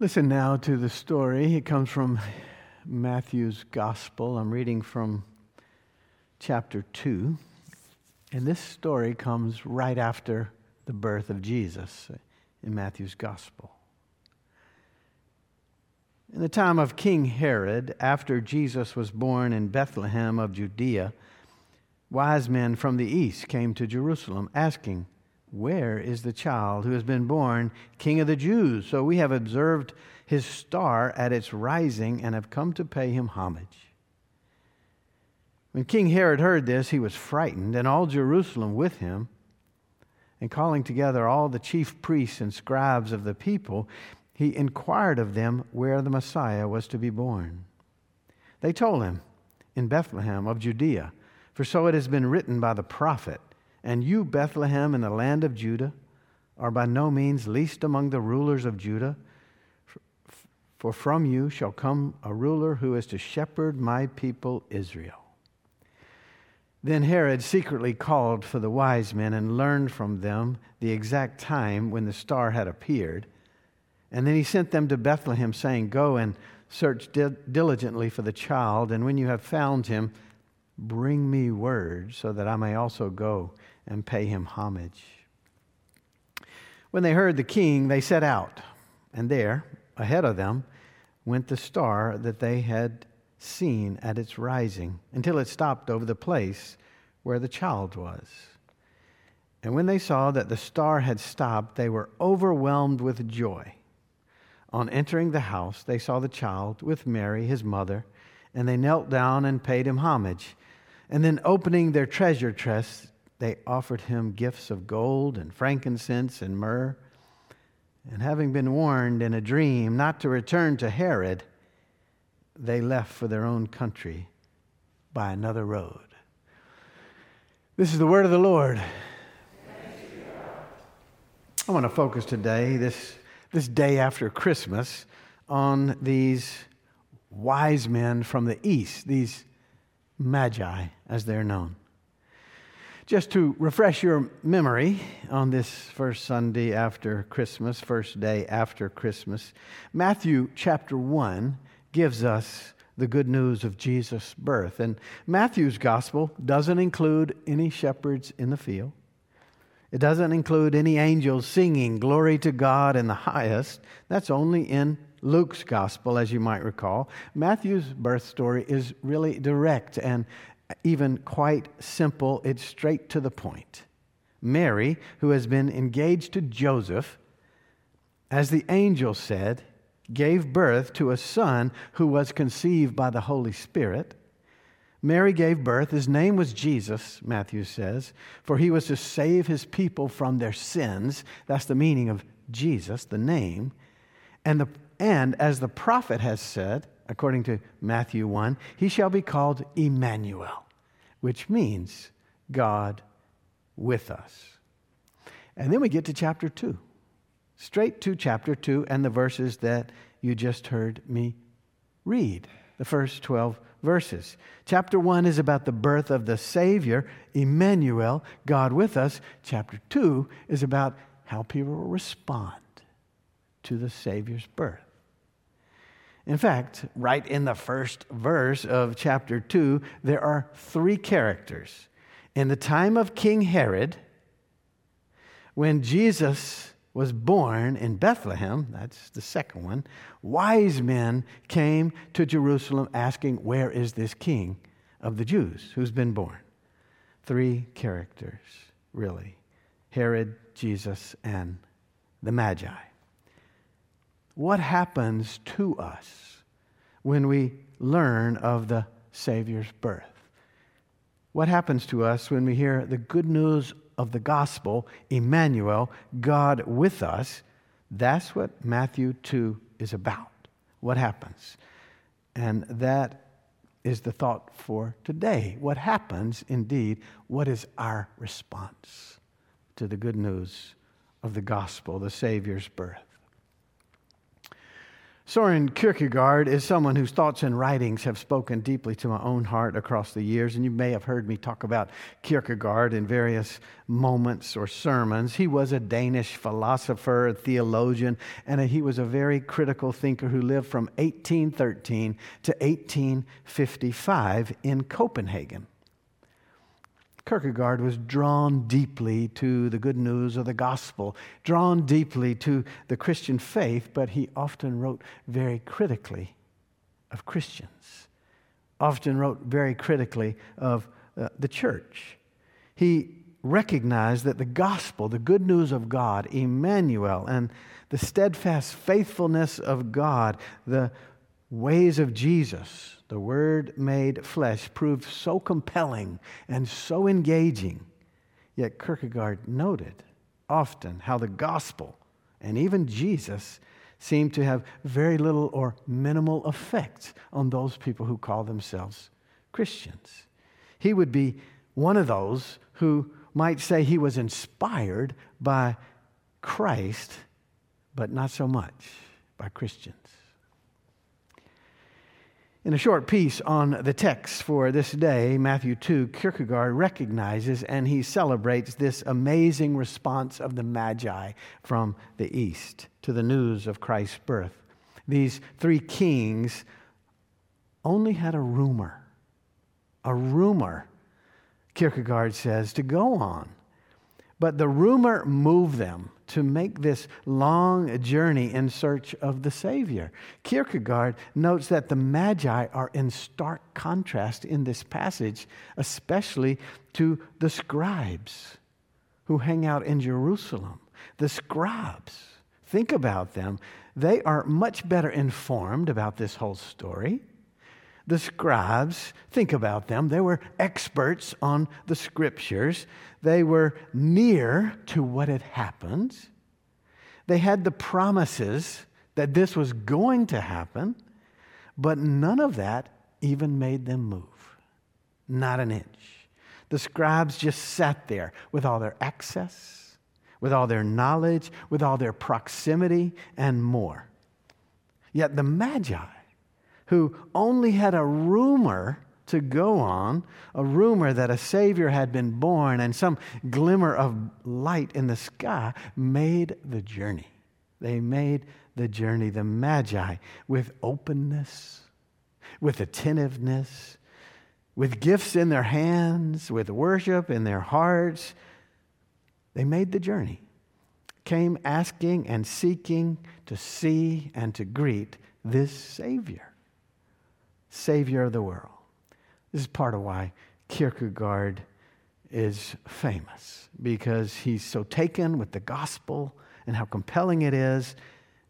Listen now to the story. It comes from Matthew's Gospel. I'm reading from chapter 2. And this story comes right after the birth of Jesus in Matthew's Gospel. In the time of King Herod, after Jesus was born in Bethlehem of Judea, wise men from the east came to Jerusalem asking, where is the child who has been born King of the Jews? So we have observed his star at its rising and have come to pay him homage. When King Herod heard this, he was frightened, and all Jerusalem with him. And calling together all the chief priests and scribes of the people, he inquired of them where the Messiah was to be born. They told him, In Bethlehem of Judea, for so it has been written by the prophet. And you, Bethlehem, in the land of Judah, are by no means least among the rulers of Judah. For from you shall come a ruler who is to shepherd my people Israel. Then Herod secretly called for the wise men and learned from them the exact time when the star had appeared. And then he sent them to Bethlehem, saying, Go and search diligently for the child, and when you have found him, bring me word so that I may also go and pay him homage. When they heard the king, they set out, and there, ahead of them, went the star that they had seen at its rising until it stopped over the place where the child was. And when they saw that the star had stopped, they were overwhelmed with joy. On entering the house, they saw the child with Mary, his mother, and they knelt down and paid him homage. And then, opening their treasure chests, they offered him gifts of gold and frankincense and myrrh. And having been warned in a dream not to return to Herod, they left for their own country by another road. This is the word of the Lord. I want to focus today, this, this day after Christmas, on these wise men from the east, these magi, as they're known. Just to refresh your memory on this first Sunday after Christmas, first day after Christmas, Matthew chapter 1 gives us the good news of Jesus' birth. And Matthew's gospel doesn't include any shepherds in the field. It doesn't include any angels singing glory to God in the highest. That's only in Luke's gospel, as you might recall. Matthew's birth story is really direct and even quite simple, it's straight to the point. Mary, who has been engaged to Joseph, as the angel said, gave birth to a son who was conceived by the Holy Spirit. Mary gave birth. His name was Jesus, Matthew says, for he was to save his people from their sins. That's the meaning of Jesus, the name. And, the, and as the prophet has said, according to Matthew 1, he shall be called Emmanuel, which means God with us. And then we get to chapter 2, straight to chapter 2 and the verses that you just heard me read, the first 12 verses. Chapter 1 is about the birth of the Savior, Emmanuel, God with us. Chapter 2 is about how people respond to the Savior's birth. In fact, right in the first verse of chapter 2, there are three characters. In the time of King Herod, when Jesus was born in Bethlehem, that's the second one, wise men came to Jerusalem asking, Where is this king of the Jews who's been born? Three characters, really Herod, Jesus, and the Magi what happens to us when we learn of the Savior's birth? What happens to us when we hear the good news of the gospel, Emmanuel, God with us? That's what Matthew 2 is about. What happens? And that is the thought for today. What happens, indeed, what is our response to the good news of the gospel, the Savior's birth? Soren Kierkegaard is someone whose thoughts and writings have spoken deeply to my own heart across the years, and you may have heard me talk about Kierkegaard in various moments or sermons. He was a Danish philosopher, a theologian, and he was a very critical thinker who lived from 1813 to 1855 in Copenhagen. Kierkegaard was drawn deeply to the good news of the gospel, drawn deeply to the Christian faith, but he often wrote very critically of Christians, often wrote very critically of uh, the church. He recognized that the gospel, the good news of God, Emmanuel, and the steadfast faithfulness of God, the ways of Jesus, the Word made flesh, proved so compelling and so engaging. Yet Kierkegaard noted often how the gospel and even Jesus seemed to have very little or minimal effect on those people who call themselves Christians. He would be one of those who might say he was inspired by Christ, but not so much by Christians. In a short piece on the text for this day, Matthew 2, Kierkegaard recognizes and he celebrates this amazing response of the Magi from the East to the news of Christ's birth. These three kings only had a rumor, a rumor, Kierkegaard says, to go on. But the rumor moved them to make this long journey in search of the Savior. Kierkegaard notes that the Magi are in stark contrast in this passage, especially to the scribes who hang out in Jerusalem. The scribes, think about them, they are much better informed about this whole story the scribes, think about them, they were experts on the scriptures. They were near to what had happened. They had the promises that this was going to happen, but none of that even made them move. Not an inch. The scribes just sat there with all their access, with all their knowledge, with all their proximity, and more. Yet the Magi, who only had a rumor to go on, a rumor that a Savior had been born and some glimmer of light in the sky, made the journey. They made the journey, the Magi, with openness, with attentiveness, with gifts in their hands, with worship in their hearts. They made the journey, came asking and seeking to see and to greet this Savior. Savior of the world. This is part of why Kierkegaard is famous, because he's so taken with the gospel and how compelling it is,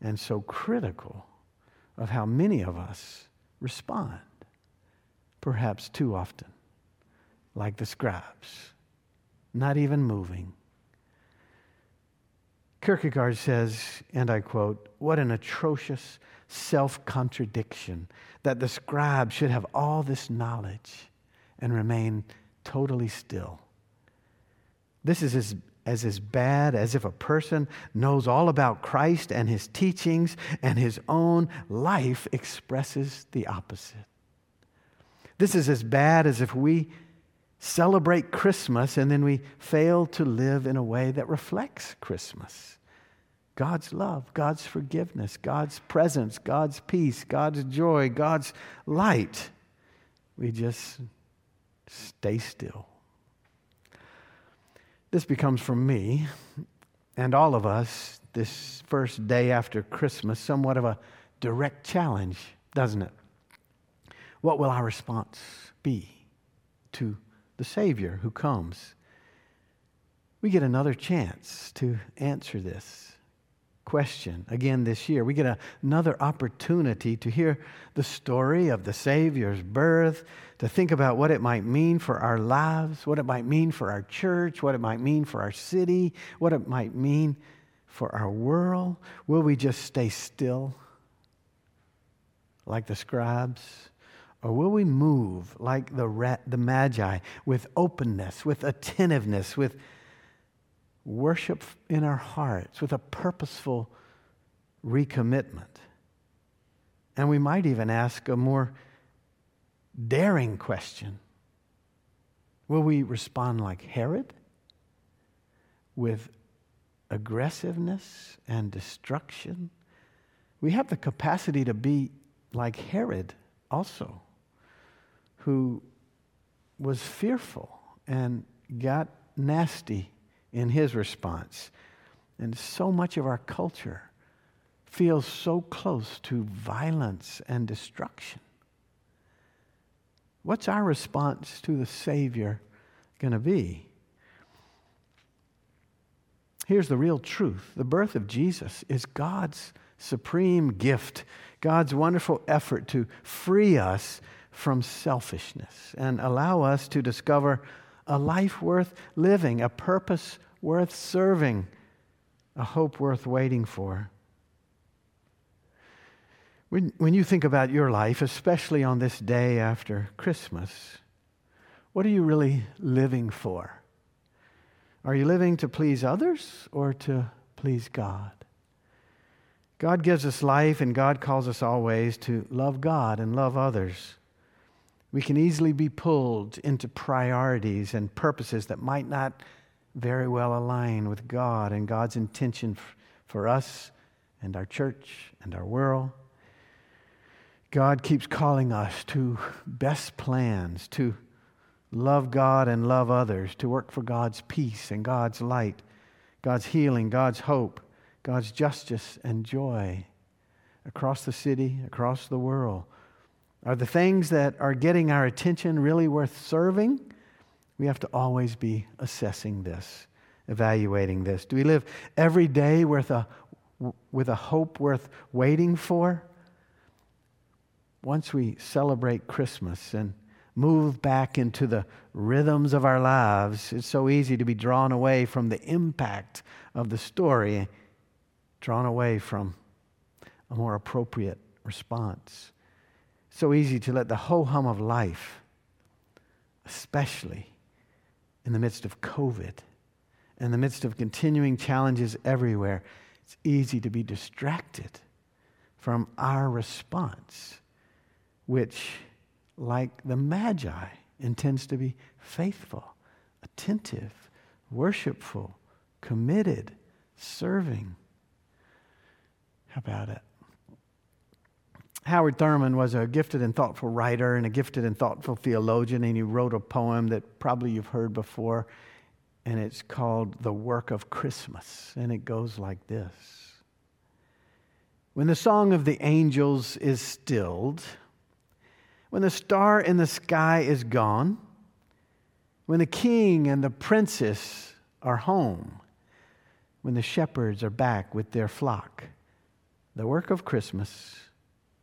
and so critical of how many of us respond, perhaps too often, like the scribes, not even moving. Kierkegaard says, and I quote, What an atrocious self contradiction that the scribe should have all this knowledge and remain totally still. This is as, as, as bad as if a person knows all about Christ and his teachings and his own life expresses the opposite. This is as bad as if we celebrate Christmas and then we fail to live in a way that reflects Christmas. God's love, God's forgiveness, God's presence, God's peace, God's joy, God's light. We just stay still. This becomes for me and all of us this first day after Christmas somewhat of a direct challenge, doesn't it? What will our response be to the Savior who comes? We get another chance to answer this question again this year. We get a, another opportunity to hear the story of the Savior's birth, to think about what it might mean for our lives, what it might mean for our church, what it might mean for our city, what it might mean for our world. Will we just stay still like the scribes? Or will we move like the, the Magi with openness, with attentiveness, with worship in our hearts with a purposeful recommitment. And we might even ask a more daring question Will we respond like Herod with aggressiveness and destruction? We have the capacity to be like Herod also, who was fearful and got nasty in his response. And so much of our culture feels so close to violence and destruction. What's our response to the Savior going to be? Here's the real truth the birth of Jesus is God's supreme gift, God's wonderful effort to free us from selfishness and allow us to discover a life worth living, a purpose worth serving, a hope worth waiting for. When, when you think about your life, especially on this day after Christmas, what are you really living for? Are you living to please others or to please God? God gives us life, and God calls us always to love God and love others. We can easily be pulled into priorities and purposes that might not very well align with God and God's intention for us and our church and our world. God keeps calling us to best plans, to love God and love others, to work for God's peace and God's light, God's healing, God's hope, God's justice and joy across the city, across the world. Are the things that are getting our attention really worth serving? We have to always be assessing this, evaluating this. Do we live every day with a, with a hope worth waiting for? Once we celebrate Christmas and move back into the rhythms of our lives, it's so easy to be drawn away from the impact of the story, drawn away from a more appropriate response. So easy to let the ho hum of life, especially in the midst of COVID, in the midst of continuing challenges everywhere, it's easy to be distracted from our response, which, like the Magi, intends to be faithful, attentive, worshipful, committed, serving. How about it? Howard Thurman was a gifted and thoughtful writer and a gifted and thoughtful theologian, and he wrote a poem that probably you've heard before, and it's called The Work of Christmas. And it goes like this When the song of the angels is stilled, when the star in the sky is gone, when the king and the princess are home, when the shepherds are back with their flock, the work of Christmas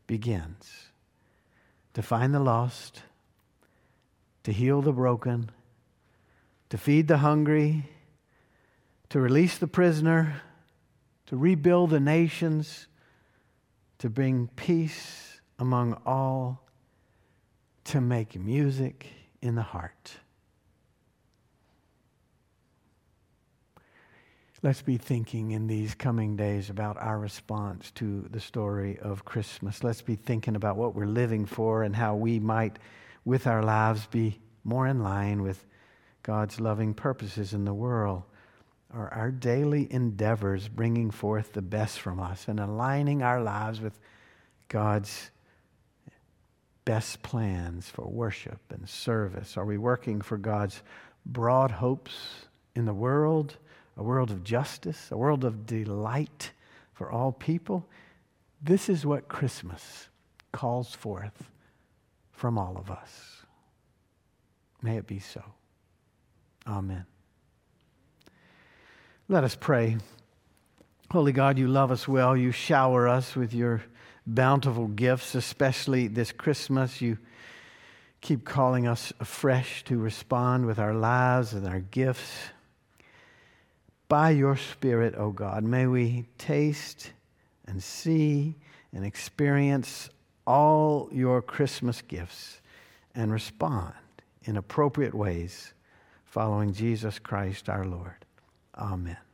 begins to find the lost, to heal the broken, to feed the hungry, to release the prisoner, to rebuild the nations, to bring peace among all, to make music in the heart. Let's be thinking in these coming days about our response to the story of Christmas. Let's be thinking about what we're living for and how we might, with our lives, be more in line with God's loving purposes in the world. Are our daily endeavors bringing forth the best from us and aligning our lives with God's best plans for worship and service? Are we working for God's broad hopes in the world? A world of justice, a world of delight for all people. This is what Christmas calls forth from all of us. May it be so. Amen. Let us pray. Holy God, you love us well. You shower us with your bountiful gifts, especially this Christmas. You keep calling us afresh to respond with our lives and our gifts by your Spirit, O oh God, may we taste and see and experience all your Christmas gifts and respond in appropriate ways following Jesus Christ our Lord. Amen.